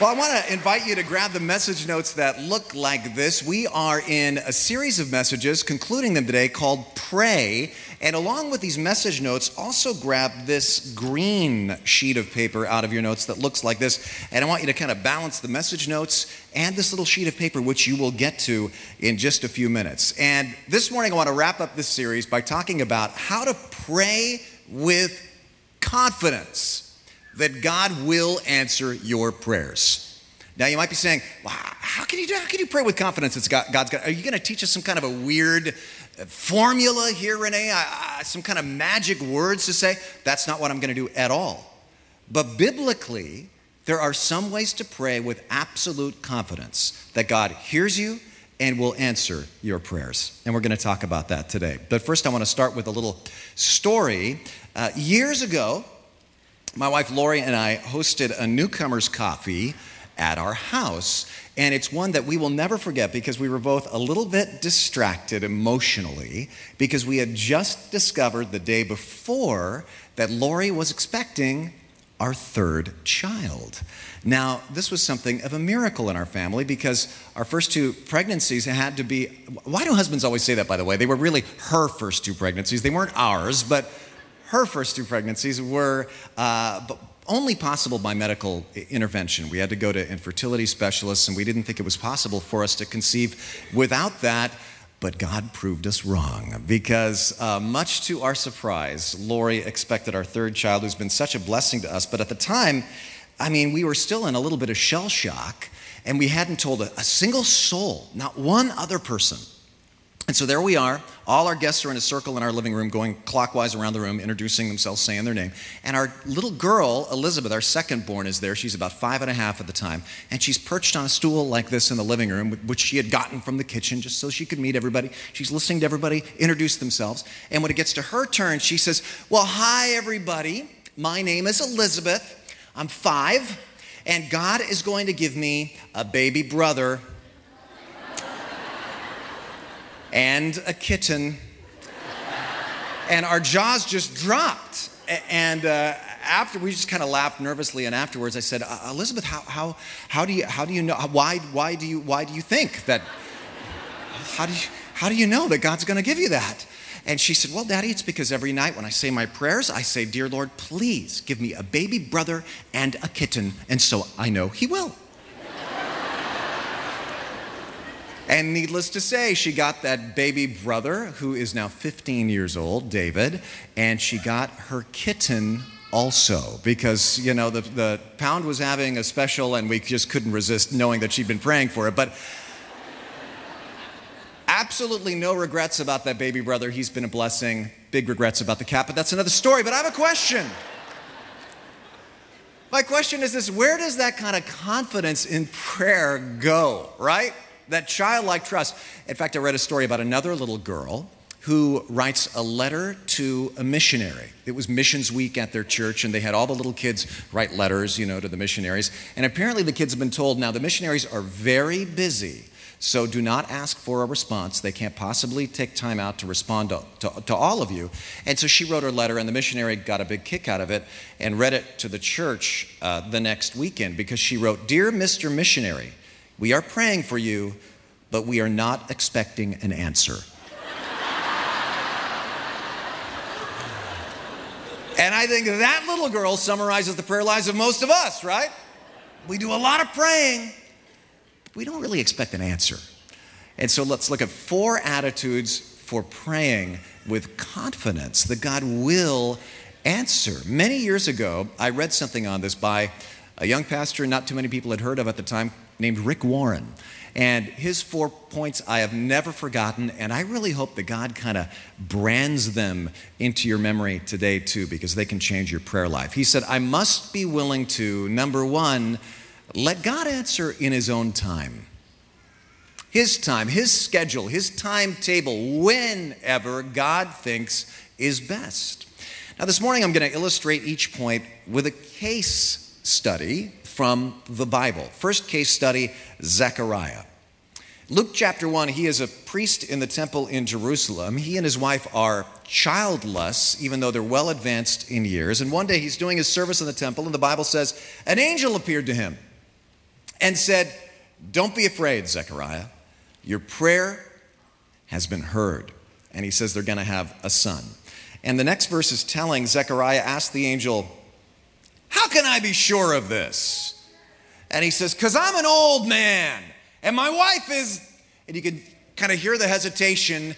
Well, I want to invite you to grab the message notes that look like this. We are in a series of messages, concluding them today, called Pray. And along with these message notes, also grab this green sheet of paper out of your notes that looks like this. And I want you to kind of balance the message notes and this little sheet of paper, which you will get to in just a few minutes. And this morning, I want to wrap up this series by talking about how to pray with confidence that God will answer your prayers. Now you might be saying, well, how can you do, how can you pray with confidence that God, God's got? Are you going to teach us some kind of a weird uh, formula here, Rene? Some kind of magic words to say? That's not what I'm going to do at all. But biblically, there are some ways to pray with absolute confidence that God hears you and will answer your prayers. And we're going to talk about that today. But first, I want to start with a little story. Uh, years ago, my wife Lori and I hosted a newcomer's coffee at our house. And it's one that we will never forget because we were both a little bit distracted emotionally because we had just discovered the day before that Lori was expecting our third child. Now, this was something of a miracle in our family because our first two pregnancies had to be. Why do husbands always say that, by the way? They were really her first two pregnancies. They weren't ours, but her first two pregnancies were uh, only possible by medical intervention. We had to go to infertility specialists, and we didn't think it was possible for us to conceive without that. But God proved us wrong because, uh, much to our surprise, Lori expected our third child, who's been such a blessing to us. But at the time, I mean, we were still in a little bit of shell shock, and we hadn't told a, a single soul, not one other person, and so there we are. All our guests are in a circle in our living room, going clockwise around the room, introducing themselves, saying their name. And our little girl, Elizabeth, our second born, is there. She's about five and a half at the time. And she's perched on a stool like this in the living room, which she had gotten from the kitchen just so she could meet everybody. She's listening to everybody introduce themselves. And when it gets to her turn, she says, Well, hi, everybody. My name is Elizabeth. I'm five. And God is going to give me a baby brother and a kitten. and our jaws just dropped. And uh, after we just kind of laughed nervously, and afterwards I said, uh, Elizabeth, how, how, how, do you, how do you know? Why, why, do you, why do you think that? How do you, how do you know that God's going to give you that? And she said, Well, Daddy, it's because every night when I say my prayers, I say, Dear Lord, please give me a baby brother and a kitten. And so I know He will. And needless to say, she got that baby brother who is now 15 years old, David, and she got her kitten also because, you know, the, the pound was having a special and we just couldn't resist knowing that she'd been praying for it. But absolutely no regrets about that baby brother. He's been a blessing. Big regrets about the cat, but that's another story. But I have a question. My question is this where does that kind of confidence in prayer go, right? That childlike trust. In fact, I read a story about another little girl who writes a letter to a missionary. It was Missions Week at their church, and they had all the little kids write letters, you know, to the missionaries. And apparently, the kids have been told now the missionaries are very busy, so do not ask for a response. They can't possibly take time out to respond to, to, to all of you. And so she wrote her letter, and the missionary got a big kick out of it and read it to the church uh, the next weekend because she wrote Dear Mr. Missionary, we are praying for you, but we are not expecting an answer. and I think that little girl summarizes the prayer lives of most of us, right? We do a lot of praying, but we don't really expect an answer. And so let's look at four attitudes for praying with confidence that God will answer. Many years ago, I read something on this by a young pastor not too many people had heard of at the time named Rick Warren. And his four points I have never forgotten, and I really hope that God kind of brands them into your memory today too, because they can change your prayer life. He said, I must be willing to, number one, let God answer in His own time. His time, His schedule, His timetable, whenever God thinks is best. Now, this morning I'm going to illustrate each point with a case study from the Bible. First case study Zechariah. Luke chapter 1, he is a priest in the temple in Jerusalem. He and his wife are childless, even though they're well advanced in years. And one day he's doing his service in the temple, and the Bible says, an angel appeared to him. and said, Don't be afraid, Zechariah. Your prayer has been heard. And he says they're going to have a son. And the next verse is telling Zechariah asked the angel, How can I be sure of this? And he says, Because I'm an old man and my wife is, and you can kind of hear the hesitation.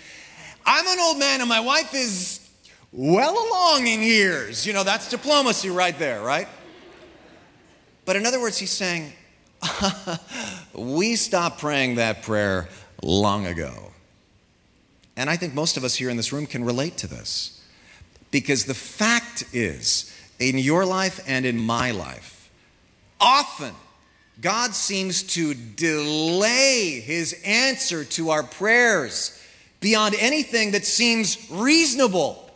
I'm an old man and my wife is well along in years. You know, that's diplomacy right there, right? But in other words, he's saying, we stopped praying that prayer long ago. And I think most of us here in this room can relate to this. Because the fact is, in your life and in my life, often God seems to delay his answer to our prayers beyond anything that seems reasonable,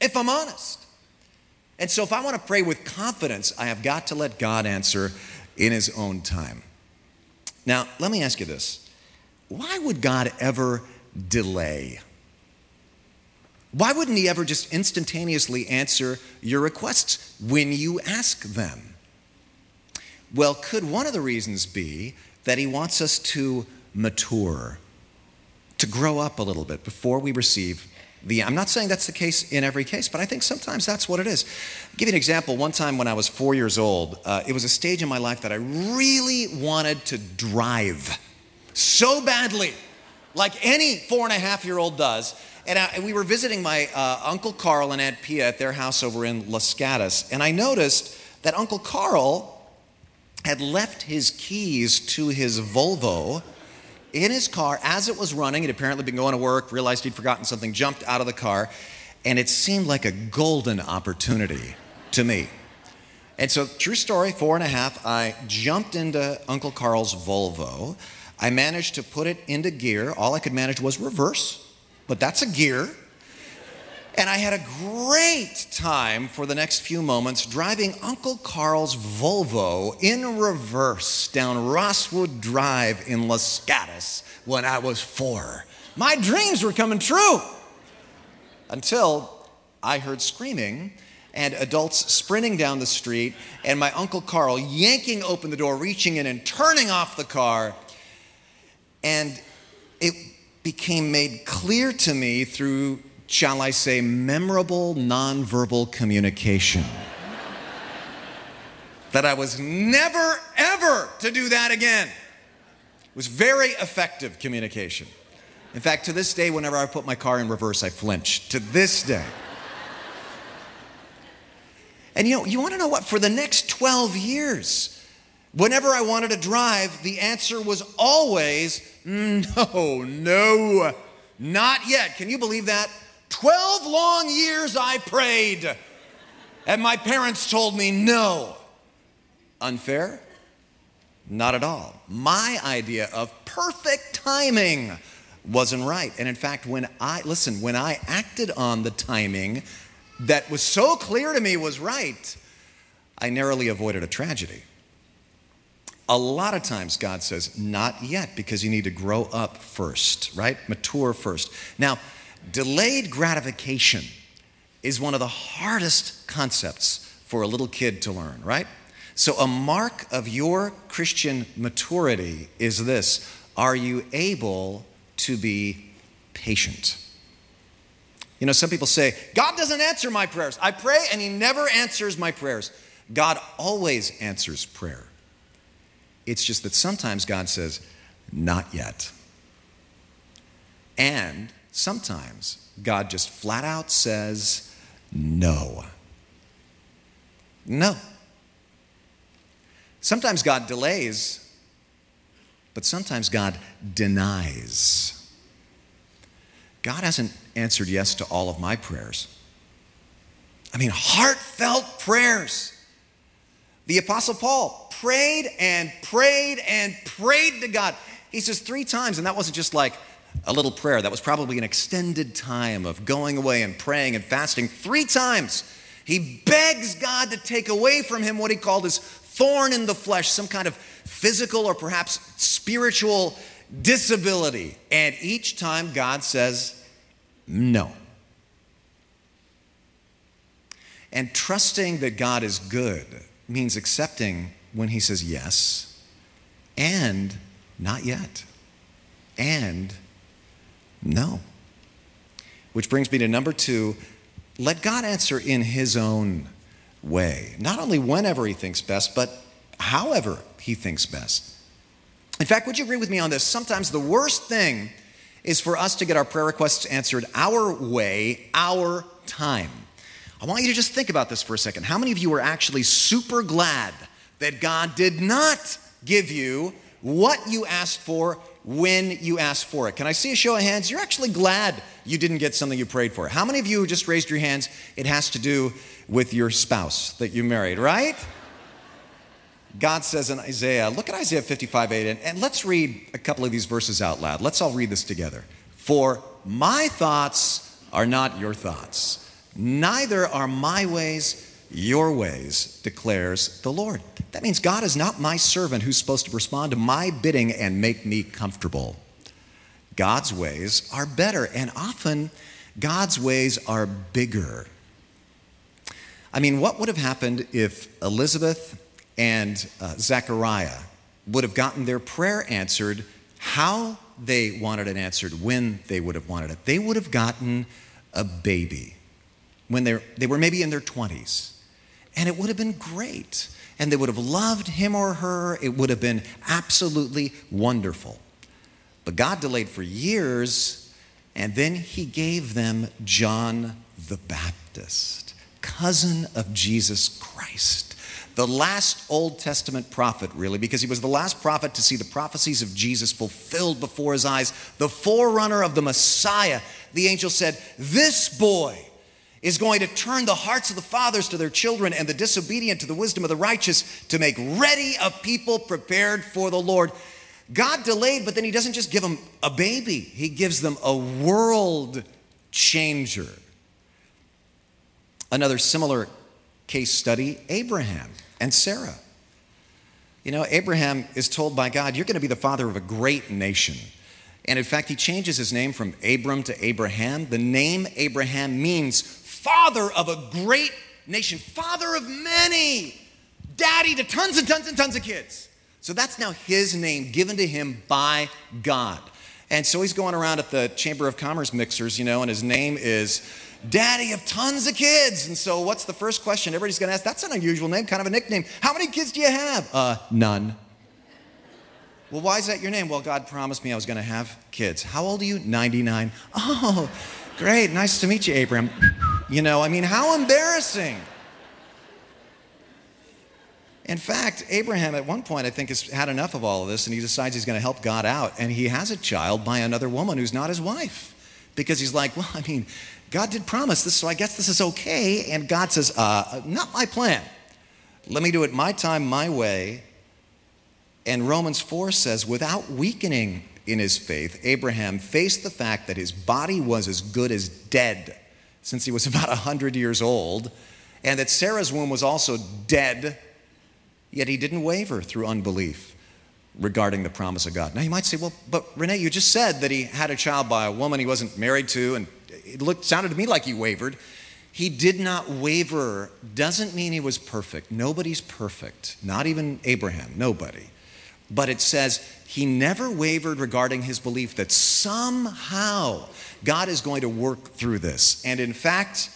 if I'm honest. And so, if I want to pray with confidence, I have got to let God answer in his own time. Now, let me ask you this why would God ever delay? Why wouldn't he ever just instantaneously answer your requests when you ask them? Well, could one of the reasons be that he wants us to mature, to grow up a little bit before we receive the. I'm not saying that's the case in every case, but I think sometimes that's what it is. I'll give you an example. One time when I was four years old, uh, it was a stage in my life that I really wanted to drive so badly, like any four and a half year old does. And, I, and we were visiting my uh, Uncle Carl and Aunt Pia at their house over in Los Gatos, and I noticed that Uncle Carl had left his keys to his Volvo in his car as it was running. He'd apparently been going to work, realized he'd forgotten something, jumped out of the car, and it seemed like a golden opportunity to me. And so, true story, four and a half, I jumped into Uncle Carl's Volvo. I managed to put it into gear. All I could manage was reverse, but that's a gear. And I had a great time for the next few moments driving Uncle Carl's Volvo in reverse down Rosswood Drive in Los Gatos when I was four. My dreams were coming true until I heard screaming and adults sprinting down the street, and my Uncle Carl yanking open the door, reaching in and turning off the car. And it became made clear to me through shall I say, memorable nonverbal communication. that I was never, ever to do that again. It was very effective communication. In fact, to this day, whenever I put my car in reverse, I flinch. To this day. And you know, you want to know what? For the next 12 years, whenever I wanted to drive, the answer was always Mm, no, no, not yet. Can you believe that? 12 long years I prayed, and my parents told me no. Unfair? Not at all. My idea of perfect timing wasn't right. And in fact, when I, listen, when I acted on the timing that was so clear to me was right, I narrowly avoided a tragedy. A lot of times God says, not yet, because you need to grow up first, right? Mature first. Now, Delayed gratification is one of the hardest concepts for a little kid to learn, right? So, a mark of your Christian maturity is this Are you able to be patient? You know, some people say, God doesn't answer my prayers. I pray and He never answers my prayers. God always answers prayer. It's just that sometimes God says, Not yet. And Sometimes God just flat out says no. No. Sometimes God delays, but sometimes God denies. God hasn't answered yes to all of my prayers. I mean, heartfelt prayers. The Apostle Paul prayed and prayed and prayed to God. He says three times, and that wasn't just like, a little prayer. That was probably an extended time of going away and praying and fasting three times. He begs God to take away from him what he called his thorn in the flesh, some kind of physical or perhaps spiritual disability. And each time God says, no. And trusting that God is good means accepting when he says yes and not yet, and no. Which brings me to number two let God answer in His own way, not only whenever He thinks best, but however He thinks best. In fact, would you agree with me on this? Sometimes the worst thing is for us to get our prayer requests answered our way, our time. I want you to just think about this for a second. How many of you are actually super glad that God did not give you what you asked for when you asked for it? Can I see a show of hands? You're actually glad you didn't get something you prayed for. How many of you just raised your hands? It has to do with your spouse that you married, right? God says in Isaiah, look at Isaiah 55 8, and, and let's read a couple of these verses out loud. Let's all read this together. For my thoughts are not your thoughts, neither are my ways your ways, declares the Lord. That means God is not my servant who's supposed to respond to my bidding and make me comfortable. God's ways are better, and often God's ways are bigger. I mean, what would have happened if Elizabeth and uh, Zechariah would have gotten their prayer answered how they wanted it answered, when they would have wanted it. They would have gotten a baby when they they were maybe in their 20s. And it would have been great. And they would have loved him or her. It would have been absolutely wonderful. But God delayed for years, and then he gave them John the Baptist, cousin of Jesus Christ the last Old Testament prophet, really, because he was the last prophet to see the prophecies of Jesus fulfilled before his eyes, the forerunner of the Messiah. The angel said, This boy is going to turn the hearts of the fathers to their children and the disobedient to the wisdom of the righteous to make ready a people prepared for the Lord. God delayed, but then he doesn't just give them a baby, he gives them a world changer. Another similar case study Abraham and Sarah. You know, Abraham is told by God, You're going to be the father of a great nation. And in fact, he changes his name from Abram to Abraham. The name Abraham means father of a great nation, father of many, daddy to tons and tons and tons of kids. So that's now his name given to him by God. And so he's going around at the Chamber of Commerce mixers, you know, and his name is daddy of tons of kids. And so, what's the first question everybody's going to ask? That's an unusual name, kind of a nickname. How many kids do you have? Uh, none. Well, why is that your name? Well, God promised me I was going to have kids. How old are you? 99. Oh, great. Nice to meet you, Abram. You know, I mean, how embarrassing. In fact, Abraham at one point, I think, has had enough of all of this and he decides he's going to help God out. And he has a child by another woman who's not his wife. Because he's like, well, I mean, God did promise this, so I guess this is okay. And God says, uh, Not my plan. Let me do it my time, my way. And Romans 4 says, without weakening in his faith, Abraham faced the fact that his body was as good as dead since he was about 100 years old, and that Sarah's womb was also dead, yet he didn't waver through unbelief regarding the promise of God. Now you might say, well, but Rene, you just said that he had a child by a woman he wasn't married to, and it looked, sounded to me like he wavered. He did not waver, doesn't mean he was perfect. Nobody's perfect, not even Abraham, nobody. But it says he never wavered regarding his belief that somehow God is going to work through this. And in fact,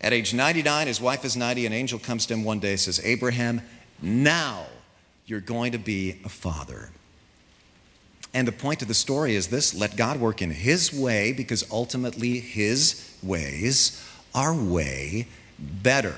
at age 99, his wife is 90, an angel comes to him one day and says, Abraham, now you're going to be a father. And the point of the story is this let God work in His way because ultimately His ways are way better.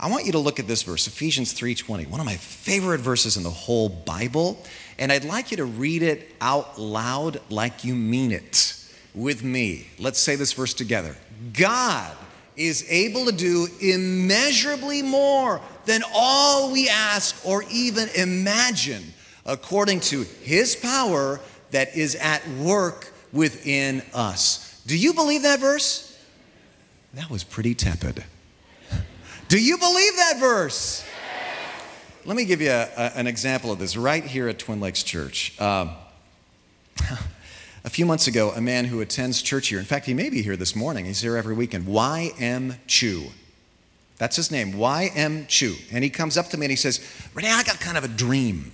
I want you to look at this verse, Ephesians 3:20, one of my favorite verses in the whole Bible, and I'd like you to read it out loud like you mean it with me. Let's say this verse together. God is able to do immeasurably more than all we ask or even imagine according to his power that is at work within us. Do you believe that verse? That was pretty tepid. Do you believe that verse? Let me give you a, a, an example of this right here at Twin Lakes Church. Um, a few months ago, a man who attends church here, in fact, he may be here this morning, he's here every weekend, Y.M. Chu. That's his name, Y.M. Chu. And he comes up to me and he says, Rene, I got kind of a dream.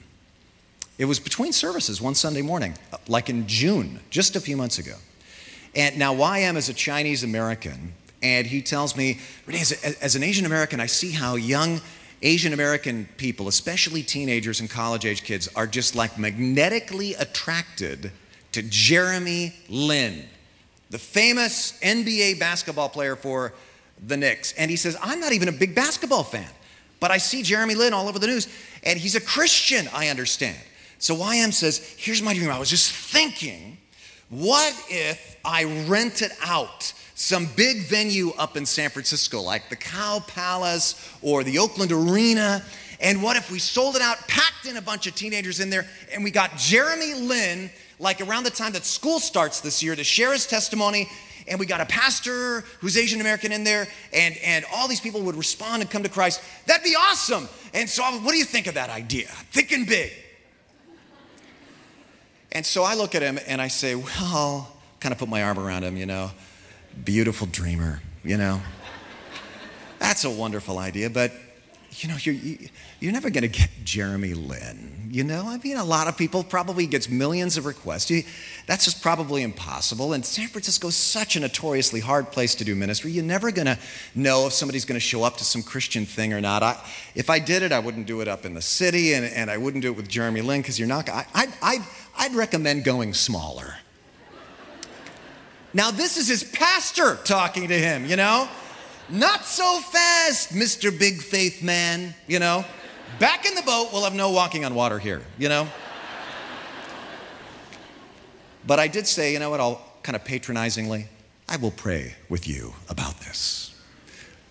It was between services one Sunday morning, like in June, just a few months ago. And now YM is a Chinese American, and he tells me, Rene, as, as an Asian American, I see how young Asian American people, especially teenagers and college age kids, are just like magnetically attracted to Jeremy Lin, the famous NBA basketball player for the Knicks. And he says, I'm not even a big basketball fan, but I see Jeremy Lin all over the news, and he's a Christian, I understand. So YM says, Here's my dream. I was just thinking, what if I rented out some big venue up in San Francisco, like the Cow Palace or the Oakland Arena? And what if we sold it out, packed in a bunch of teenagers in there, and we got Jeremy Lin like around the time that school starts this year to share his testimony. And we got a pastor who's Asian American in there, and, and all these people would respond and come to Christ. That'd be awesome. And so, what do you think of that idea? Thinking big. And so I look at him and I say, Well, kind of put my arm around him, you know, beautiful dreamer, you know. That's a wonderful idea, but you know, you're, you're never going to get Jeremy Lin. You know, I mean, a lot of people probably gets millions of requests. That's just probably impossible. And San Francisco is such a notoriously hard place to do ministry. You're never going to know if somebody's going to show up to some Christian thing or not. I, if I did it, I wouldn't do it up in the city, and, and I wouldn't do it with Jeremy Lin because you're not. I, I, I'd, I'd recommend going smaller. Now, this is his pastor talking to him, you know? Not so fast, Mr. Big Faith Man, you know? Back in the boat, we'll have no walking on water here, you know? But I did say, you know what, I'll kind of patronizingly, I will pray with you about this.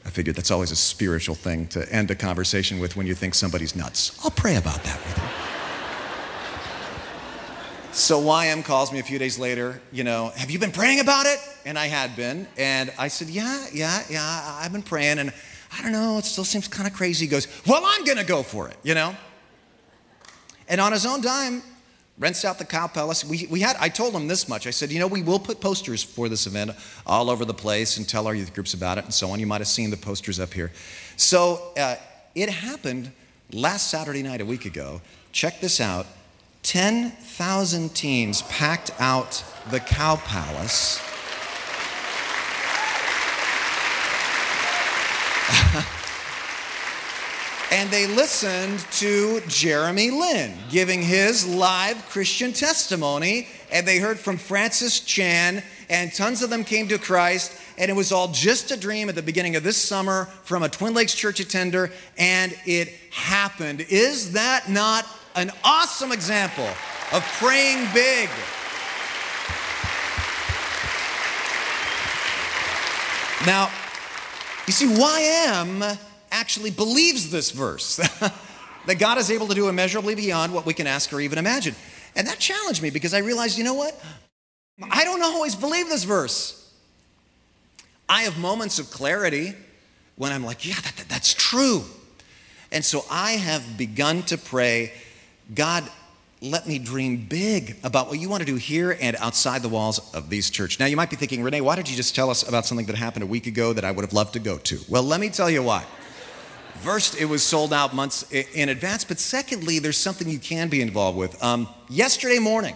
I figured that's always a spiritual thing to end a conversation with when you think somebody's nuts. I'll pray about that with you. So YM calls me a few days later, you know, have you been praying about it? And I had been. And I said, yeah, yeah, yeah, I've been praying. And I don't know, it still seems kind of crazy. He goes, well, I'm going to go for it, you know? And on his own dime, rents out the Cow Palace. We, we had, I told him this much. I said, you know, we will put posters for this event all over the place and tell our youth groups about it and so on. You might have seen the posters up here. So uh, it happened last Saturday night, a week ago. Check this out 10,000 teens packed out the Cow Palace. and they listened to Jeremy Lin giving his live Christian testimony. And they heard from Francis Chan, and tons of them came to Christ. And it was all just a dream at the beginning of this summer from a Twin Lakes church attender, and it happened. Is that not an awesome example of praying big. Now, you see, YM actually believes this verse that God is able to do immeasurably beyond what we can ask or even imagine. And that challenged me because I realized, you know what? I don't always believe this verse. I have moments of clarity when I'm like, yeah, that, that, that's true. And so I have begun to pray God, let me dream big about what you want to do here and outside the walls of these church. Now, you might be thinking, Rene, why did you just tell us about something that happened a week ago that I would have loved to go to? Well, let me tell you why. First, it was sold out months in advance, but secondly, there's something you can be involved with. Um, yesterday morning,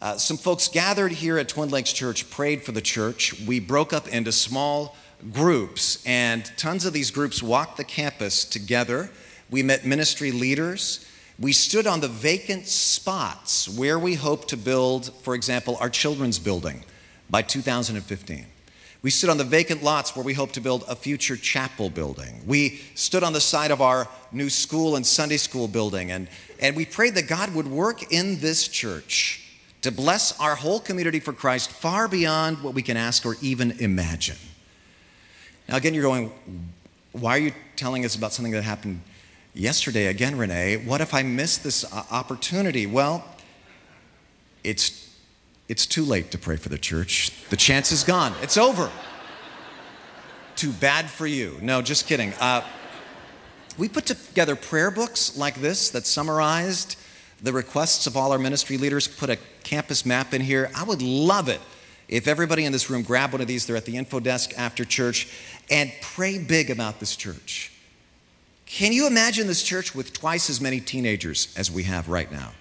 uh, some folks gathered here at Twin Lakes Church, prayed for the church. We broke up into small groups, and tons of these groups walked the campus together. We met ministry leaders. We stood on the vacant spots where we hope to build, for example, our children's building by 2015. We stood on the vacant lots where we hope to build a future chapel building. We stood on the side of our new school and Sunday school building, and, and we prayed that God would work in this church to bless our whole community for Christ far beyond what we can ask or even imagine. Now, again, you're going, why are you telling us about something that happened yesterday again, Rene, what if I miss this uh, opportunity? Well, it's, it's too late to pray for the church. The chance is gone, it's over. Too bad for you. No, just kidding. Uh, we put together prayer books like this that summarized the requests of all our ministry leaders, put a campus map in here. I would love it if everybody in this room grabbed one of these, they're at the info desk after church, and pray big about this church. Can you imagine this church with twice as many teenagers as we have right now?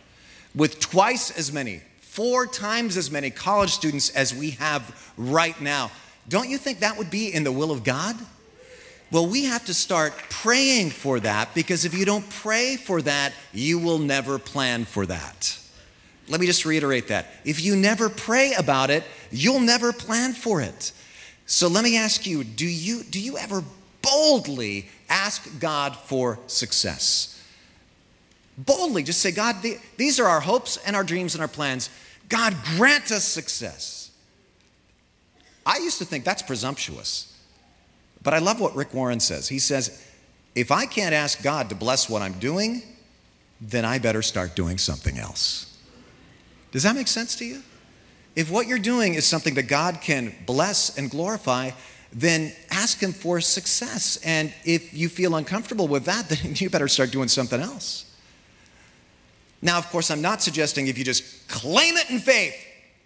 With twice as many, four times as many college students as we have right now. Don't you think that would be in the will of God? Well, we have to start praying for that because if you don't pray for that, you will never plan for that. Let me just reiterate that. If you never pray about it, you'll never plan for it. So let me ask you do you, do you ever boldly ask God for success? Boldly, just say, God, these are our hopes and our dreams and our plans. God, grant us success. I used to think that's presumptuous. But I love what Rick Warren says. He says, if I can't ask God to bless what I'm doing, then I better start doing something else. Does that make sense to you? If what you're doing is something that God can bless and glorify, then ask Him for success. And if you feel uncomfortable with that, then you better start doing something else. Now, of course, I'm not suggesting if you just claim it in faith,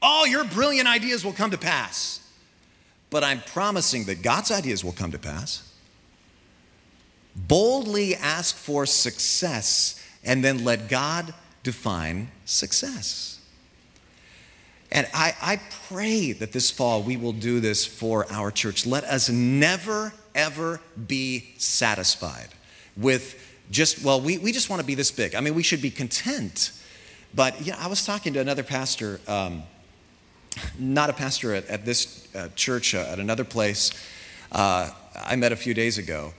all your brilliant ideas will come to pass but I'm promising that God's ideas will come to pass. Boldly ask for success and then let God define success. And I, I pray that this fall we will do this for our church. Let us never, ever be satisfied with just, well, we, we just want to be this big. I mean, we should be content. But, yeah, I was talking to another pastor. Um, not a pastor at, at this uh, church, uh, at another place, uh, I met a few days ago.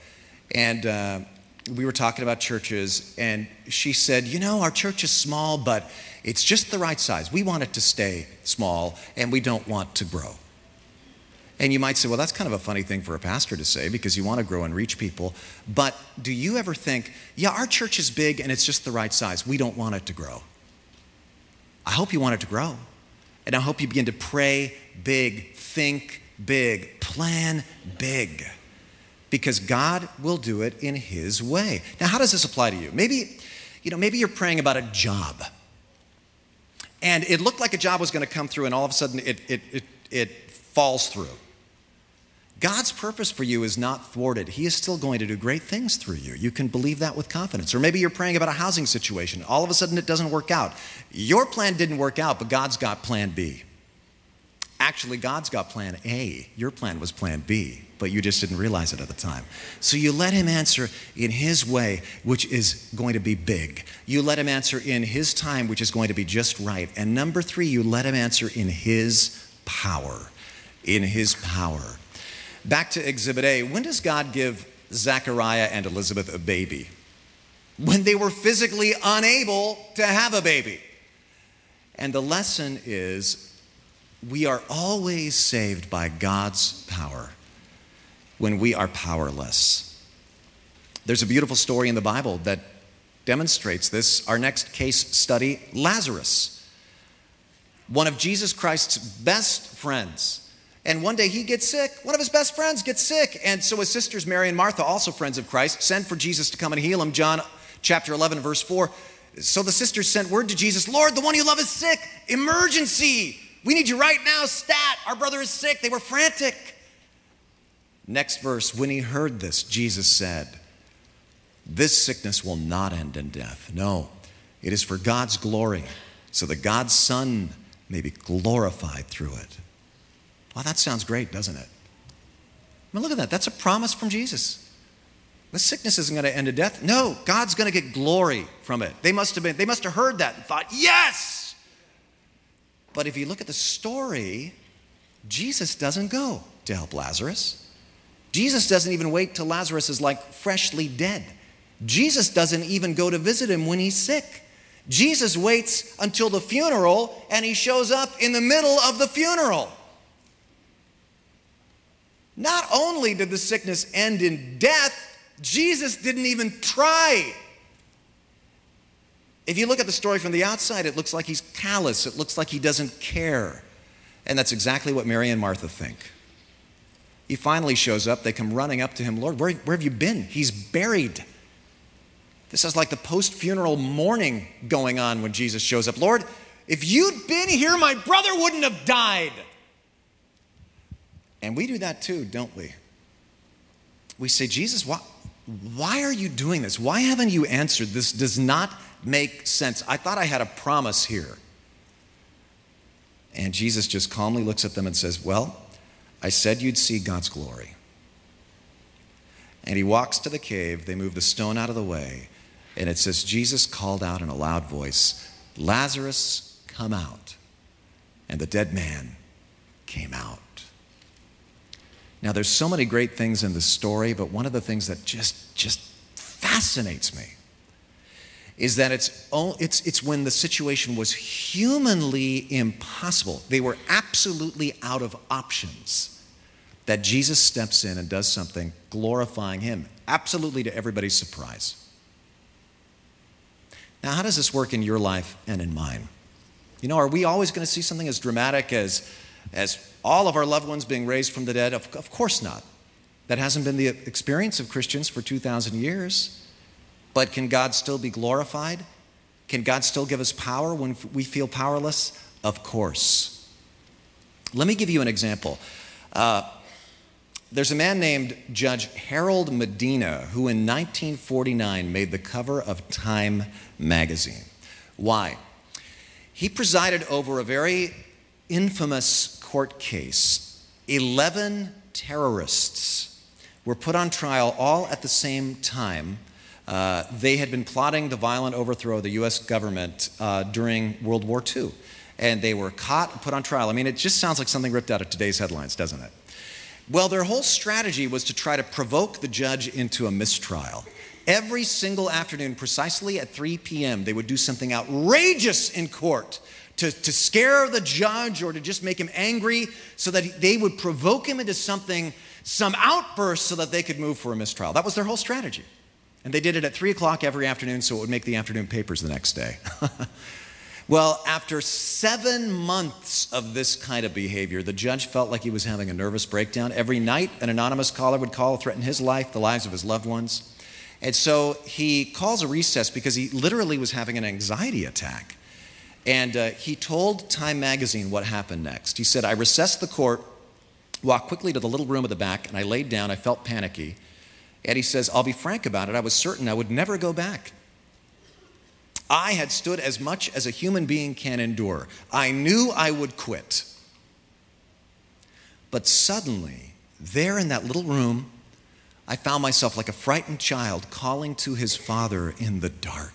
And uh, we were talking about churches, and she said, You know, our church is small, but it's just the right size. We want it to stay small, and we don't want to grow. And you might say, well, that's kind of a funny thing for a pastor to say because you want to grow and reach people. But do you ever think, yeah, our church is big and it's just the right size. We don't want it to grow. I hope you want it to grow. And I hope you begin to pray big, think big, plan big. Because God will do it in His way. Now, how does this apply to you? Maybe, you know, maybe you're praying about a job. And it looked like a job was going to come through, and all of a sudden it, it, it, it falls through. God's purpose for you is not thwarted. He is still going to do great things through you. You can believe that with confidence. Or maybe you're praying about a housing situation. All of a sudden it doesn't work out. Your plan didn't work out, but God's got plan B. Actually, God's got plan A. Your plan was plan B, but you just didn't realize it at the time. So you let Him answer in His way, which is going to be big. You let Him answer in His time, which is going to be just right. And number three, you let Him answer in His power. In His power. Back to Exhibit A. When does God give Zechariah and Elizabeth a baby? When they were physically unable to have a baby. And the lesson is we are always saved by God's power when we are powerless. There's a beautiful story in the Bible that demonstrates this. Our next case study Lazarus, one of Jesus Christ's best friends and one day he gets sick. One of his best friends gets sick. And so his sisters, Mary and Martha, also friends of Christ, send for Jesus to come and heal him. John chapter 11, verse 4. So the sisters sent word to Jesus Lord, the one you love is sick. Emergency. We need you right now. Stat. Our brother is sick. They were frantic. Next verse. When he heard this, Jesus said, This sickness will not end in death. No, it is for God's glory, so that God's Son may be glorified through it. Well, that sounds great, doesn't it? I mean, look at that. That's a promise from Jesus. The sickness isn't going to end in death. No, God's going to get glory from it. They must have been, they must have heard that and thought, yes! But if you look at the story, Jesus doesn't go to help Lazarus. Jesus doesn't even wait till Lazarus is like freshly dead. Jesus doesn't even go to visit him when he's sick. Jesus waits until the funeral and he shows up in the middle of the funeral. Not only did the sickness end in death, Jesus didn't even try. If you look at the story from the outside, it looks like he's callous, it looks like he doesn't care. And that's exactly what Mary and Martha think. He finally shows up. They come running up to him. Lord, where, where have you been? He's buried. This is like the post funeral mourning going on when Jesus shows up. Lord, if you'd been here, my brother wouldn't have died. And we do that too, don't we? We say, Jesus, why, Why are you doing this? Why haven't you answered? This does not make sense. I thought I had a promise here. And Jesus just calmly looks at them and says, Well, I said you'd see God's glory. And he walks to the cave. They move the stone out of the way. And it says, Jesus called out in a loud voice, Lazarus, come out. And the dead man came out. Now, there's so many great things in the story, but one of the things that just, just fascinates me is that it's, it's, it's when the situation was humanly impossible. They were absolutely out of options that Jesus steps in and does something glorifying him, absolutely to everybody's surprise. Now, how does this work in your life and in mine? You know, are we always going to see something as dramatic as, as all of our loved ones being raised from the dead? Of, of course not. That hasn't been the experience of Christians for 2,000 years. But can God still be glorified? Can God still give us power when we feel powerless? Of course. Let me give you an example. Uh, there's a man named Judge Harold Medina who in 1949 made the cover of Time magazine. Why? He presided over a very infamous court case. 11 terrorists were put on trial all at the same time uh, they had been plotting the violent overthrow of the U.S. government uh, during World War II. And they were caught and put on trial. I mean, it just sounds like something ripped out of today's headlines, doesn't it? Well, their whole strategy was to try to provoke the judge into a mistrial. Every single afternoon, precisely at 3 p.m., they would do something outrageous in court to, to scare the judge or to just make him angry so that they would provoke him into something, some outburst so that they could move for a mistrial. That was their whole strategy. And they did it at 3 o'clock every afternoon so it would make the afternoon papers the next day. well, after seven months of this kind of behavior, the judge felt like he was having a nervous breakdown. Every night, an anonymous caller would call, threaten his life, the lives of his loved ones. And so he calls a recess because he literally was having an anxiety attack. And uh, he told Time magazine what happened next. He said, I recessed the court, walked quickly to the little room at the back, and I laid down. I felt panicky. Eddie says, I'll be frank about it. I was certain I would never go back. I had stood as much as a human being can endure. I knew I would quit. But suddenly, there in that little room, I found myself like a frightened child calling to his father in the dark.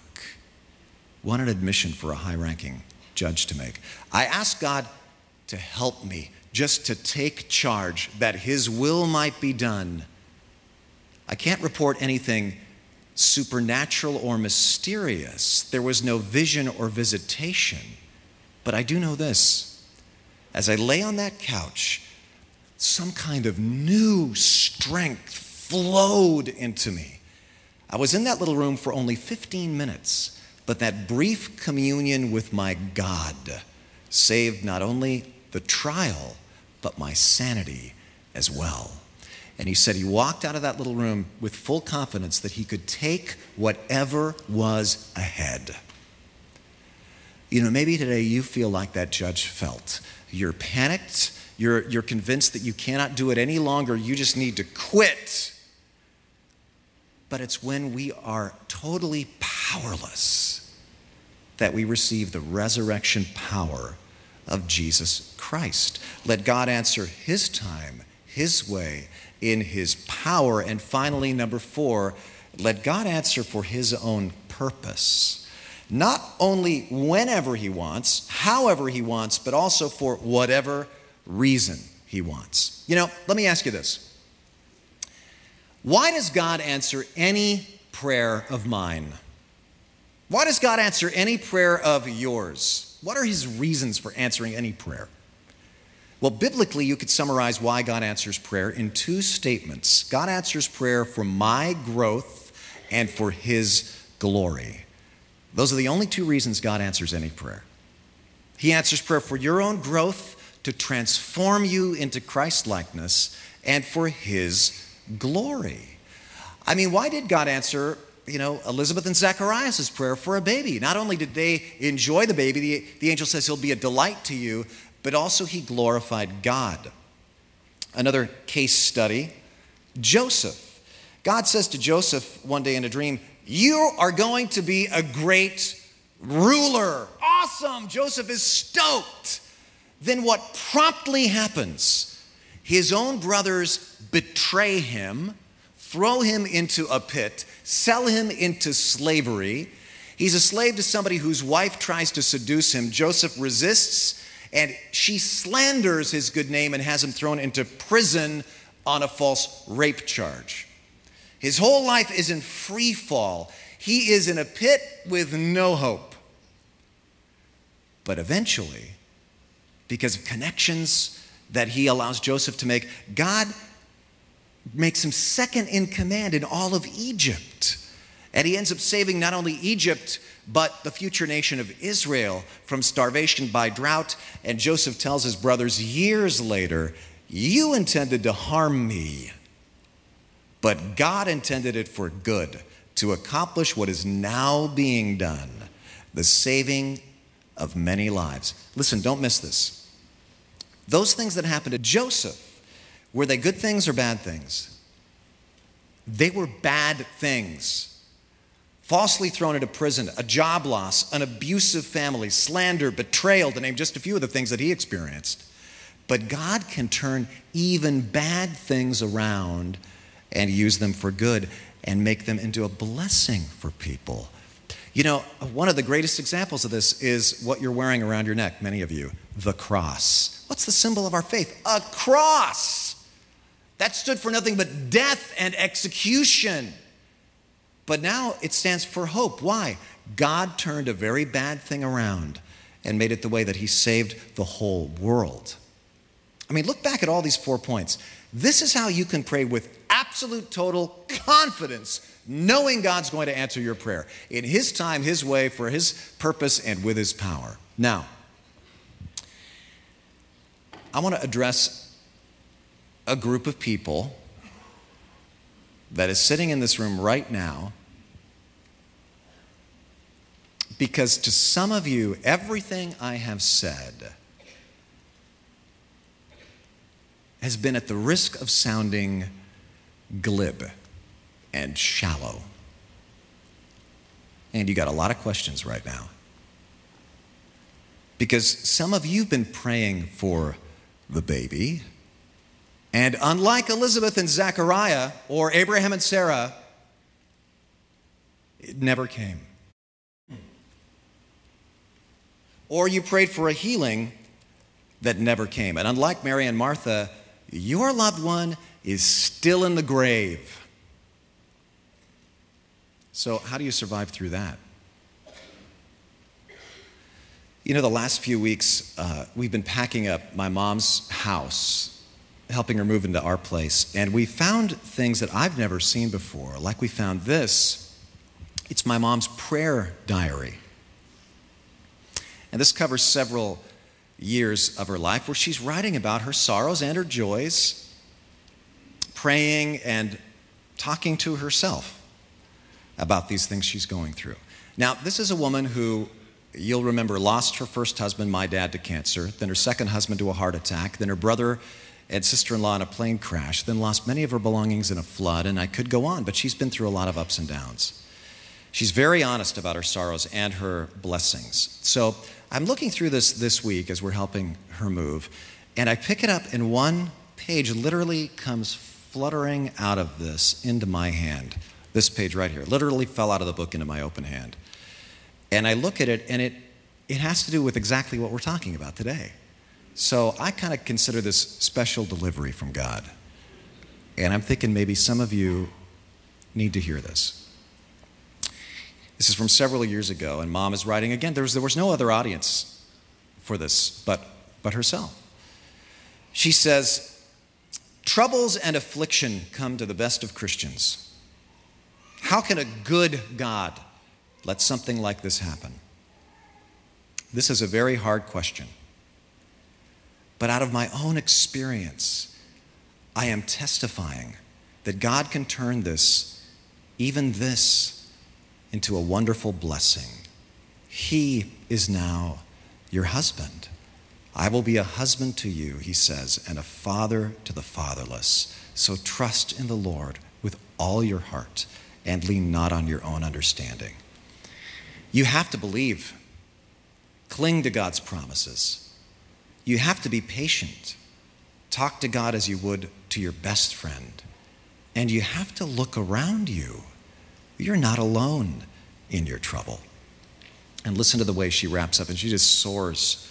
An admission for a high ranking judge to make. I asked God to help me, just to take charge, that his will might be done I can't report anything supernatural or mysterious. There was no vision or visitation. But I do know this. As I lay on that couch, some kind of new strength flowed into me. I was in that little room for only 15 minutes, but that brief communion with my God saved not only the trial, but my sanity as well. And he said he walked out of that little room with full confidence that he could take whatever was ahead. You know, maybe today you feel like that judge felt. You're panicked. You're, you're convinced that you cannot do it any longer. You just need to quit. But it's when we are totally powerless that we receive the resurrection power of Jesus Christ. Let God answer his time, his way, in his power. And finally, number four, let God answer for his own purpose. Not only whenever he wants, however he wants, but also for whatever reason he wants. You know, let me ask you this Why does God answer any prayer of mine? Why does God answer any prayer of yours? What are his reasons for answering any prayer? Well, biblically, you could summarize why God answers prayer in two statements God answers prayer for my growth and for His glory. Those are the only two reasons God answers any prayer. He answers prayer for your own growth to transform you into Christ likeness and for His glory. I mean, why did God answer you know, Elizabeth and Zacharias' prayer for a baby. Not only did they enjoy the baby, the, the angel says he'll be a delight to you, but also he glorified God. Another case study Joseph. God says to Joseph one day in a dream, You are going to be a great ruler. Awesome. Joseph is stoked. Then what promptly happens? His own brothers betray him, throw him into a pit, sell him into slavery. He's a slave to somebody whose wife tries to seduce him. Joseph resists, and she slanders his good name and has him thrown into prison on a false rape charge. His whole life is in free fall. He is in a pit with no hope. But eventually, because of connections that he allows Joseph to make, God makes him second in command in all of Egypt. And he ends up saving not only Egypt, but the future nation of Israel from starvation by drought. And Joseph tells his brothers years later, You intended to harm me, but God intended it for good to accomplish what is now being done the saving of many lives. Listen, don't miss this. Those things that happened to Joseph, were they good things or bad things? They were bad things. Falsely thrown into prison, a job loss, an abusive family, slander, betrayal, to name just a few of the things that he experienced. But God can turn even bad things around and use them for good and make them into a blessing for people. You know, one of the greatest examples of this is what you're wearing around your neck, many of you the cross. What's the symbol of our faith? A cross. That stood for nothing but death and execution. But now it stands for hope. Why? God turned a very bad thing around and made it the way that He saved the whole world. I mean, look back at all these four points. This is how you can pray with absolute total confidence knowing God's going to answer your prayer in His time, His way, for His purpose, and with His power. Now, I want to address a group of people that is sitting in this room right now because to some of you, everything I have said has been at the risk of sounding glib and shallow. And you got a lot of questions right now. Because some of you have been praying for the baby. And unlike Elizabeth and Zechariah or Abraham and Sarah, it never came. Or you prayed for a healing that never came. And unlike Mary and Martha, your loved one is still in the grave. So, how do you survive through that? You know, the last few weeks, uh, we've been packing up my mom's house, helping her move into our place, and we found things that I've never seen before. Like we found this it's my mom's prayer diary. And this covers several years of her life where she's writing about her sorrows and her joys, praying and talking to herself about these things she's going through. Now, this is a woman who you'll remember lost her first husband, my dad, to cancer, then her second husband to a heart attack, then her brother and sister in law in a plane crash, then lost many of her belongings in a flood, and I could go on, but she's been through a lot of ups and downs. She's very honest about her sorrows and her blessings. So I'm looking through this this week as we're helping her move, and I pick it up, and one page literally comes fluttering out of this into my hand. This page right here literally fell out of the book into my open hand. And I look at it, and it, it has to do with exactly what we're talking about today. So I kind of consider this special delivery from God. And I'm thinking maybe some of you need to hear this. This is from several years ago, and mom is writing again. There was, there was no other audience for this but, but herself. She says, Troubles and affliction come to the best of Christians. How can a good God let something like this happen? This is a very hard question. But out of my own experience, I am testifying that God can turn this, even this, into a wonderful blessing. He is now your husband. I will be a husband to you, he says, and a father to the fatherless. So trust in the Lord with all your heart and lean not on your own understanding. You have to believe, cling to God's promises. You have to be patient. Talk to God as you would to your best friend. And you have to look around you. You're not alone in your trouble. And listen to the way she wraps up, and she just soars.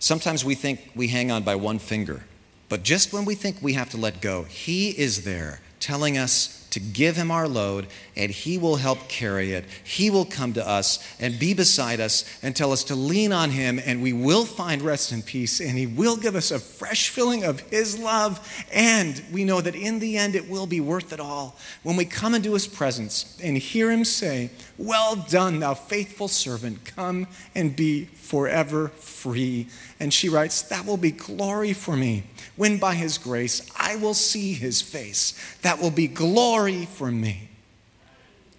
Sometimes we think we hang on by one finger, but just when we think we have to let go, He is there telling us to give him our load, and he will help carry it. He will come to us and be beside us and tell us to lean on him, and we will find rest and peace, and he will give us a fresh filling of his love. And we know that in the end, it will be worth it all when we come into his presence and hear him say, Well done, thou faithful servant, come and be forever free. And she writes, That will be glory for me when by his grace I will see his face. That will be glory for me.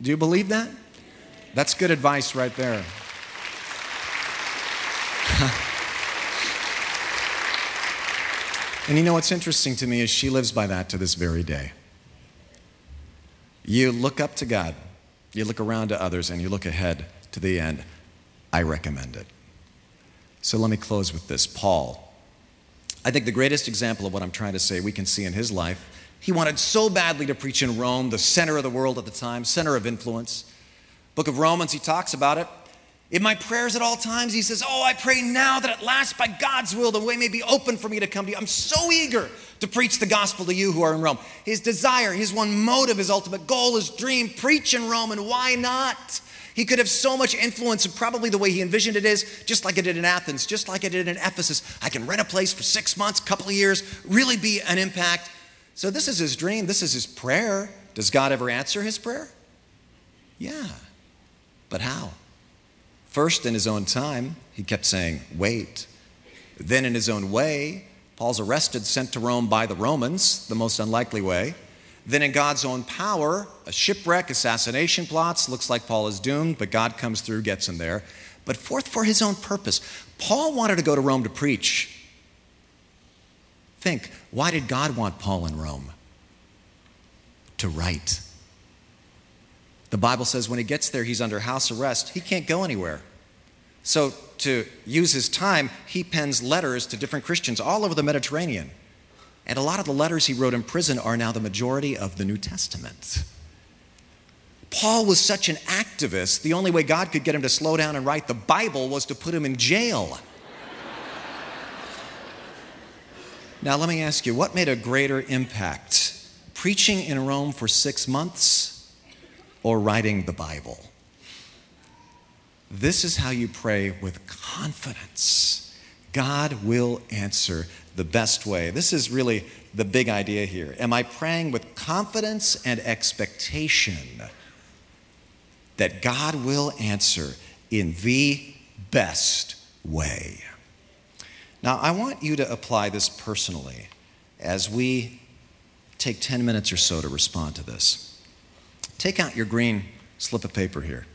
Do you believe that? That's good advice right there. and you know what's interesting to me is she lives by that to this very day. You look up to God, you look around to others, and you look ahead to the end. I recommend it. So let me close with this. Paul I think the greatest example of what I'm trying to say we can see in his life. He wanted so badly to preach in Rome, the center of the world at the time, center of influence. Book of Romans, he talks about it. In my prayers at all times, he says, Oh, I pray now that at last, by God's will, the way may be open for me to come to you. I'm so eager to preach the gospel to you who are in Rome. His desire, his one motive, his ultimate goal, his dream preach in Rome, and why not? He could have so much influence, and probably the way he envisioned it is just like I did in Athens, just like I did in Ephesus. I can rent a place for six months, couple of years, really be an impact. So, this is his dream, this is his prayer. Does God ever answer his prayer? Yeah. But how? First, in his own time, he kept saying, wait. Then, in his own way, Paul's arrested, sent to Rome by the Romans, the most unlikely way. Then, in God's own power, a shipwreck, assassination plots, looks like Paul is doomed, but God comes through, gets him there. But fourth, for his own purpose. Paul wanted to go to Rome to preach. Think, why did God want Paul in Rome? To write. The Bible says when he gets there, he's under house arrest. He can't go anywhere. So, to use his time, he pens letters to different Christians all over the Mediterranean. And a lot of the letters he wrote in prison are now the majority of the New Testament. Paul was such an activist, the only way God could get him to slow down and write the Bible was to put him in jail. Now, let me ask you what made a greater impact? Preaching in Rome for six months or writing the Bible? This is how you pray with confidence. God will answer the best way. This is really the big idea here. Am I praying with confidence and expectation that God will answer in the best way? Now, I want you to apply this personally as we take 10 minutes or so to respond to this. Take out your green slip of paper here.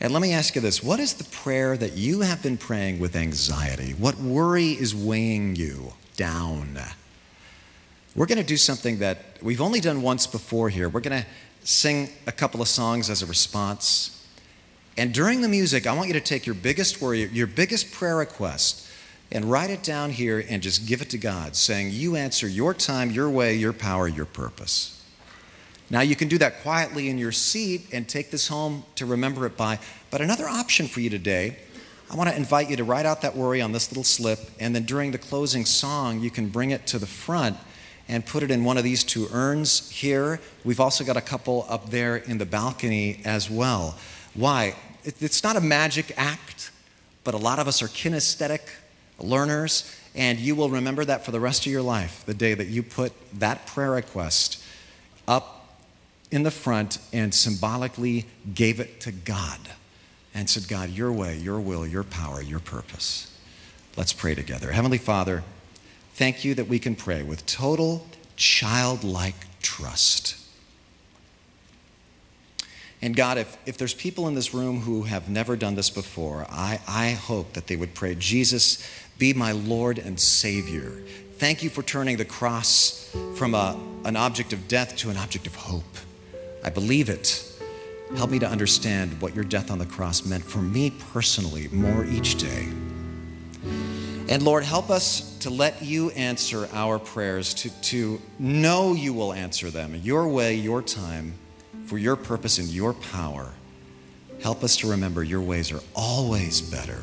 And let me ask you this what is the prayer that you have been praying with anxiety? What worry is weighing you down? We're going to do something that we've only done once before here. We're going to sing a couple of songs as a response. And during the music, I want you to take your biggest worry, your biggest prayer request, and write it down here and just give it to God, saying, You answer your time, your way, your power, your purpose. Now, you can do that quietly in your seat and take this home to remember it by. But another option for you today, I want to invite you to write out that worry on this little slip, and then during the closing song, you can bring it to the front and put it in one of these two urns here. We've also got a couple up there in the balcony as well. Why? It's not a magic act, but a lot of us are kinesthetic learners, and you will remember that for the rest of your life, the day that you put that prayer request up in the front and symbolically gave it to God and said, God, your way, your will, your power, your purpose. Let's pray together. Heavenly Father, thank you that we can pray with total childlike trust. And God, if, if there's people in this room who have never done this before, I, I hope that they would pray, Jesus, be my Lord and Savior. thank you for turning the cross from a, an object of death to an object of hope. I believe it. Help me to understand what your death on the cross meant for me personally more each day. And Lord, help us to let you answer our prayers, to, to know you will answer them your way, your time, for your purpose and your power. Help us to remember your ways are always better.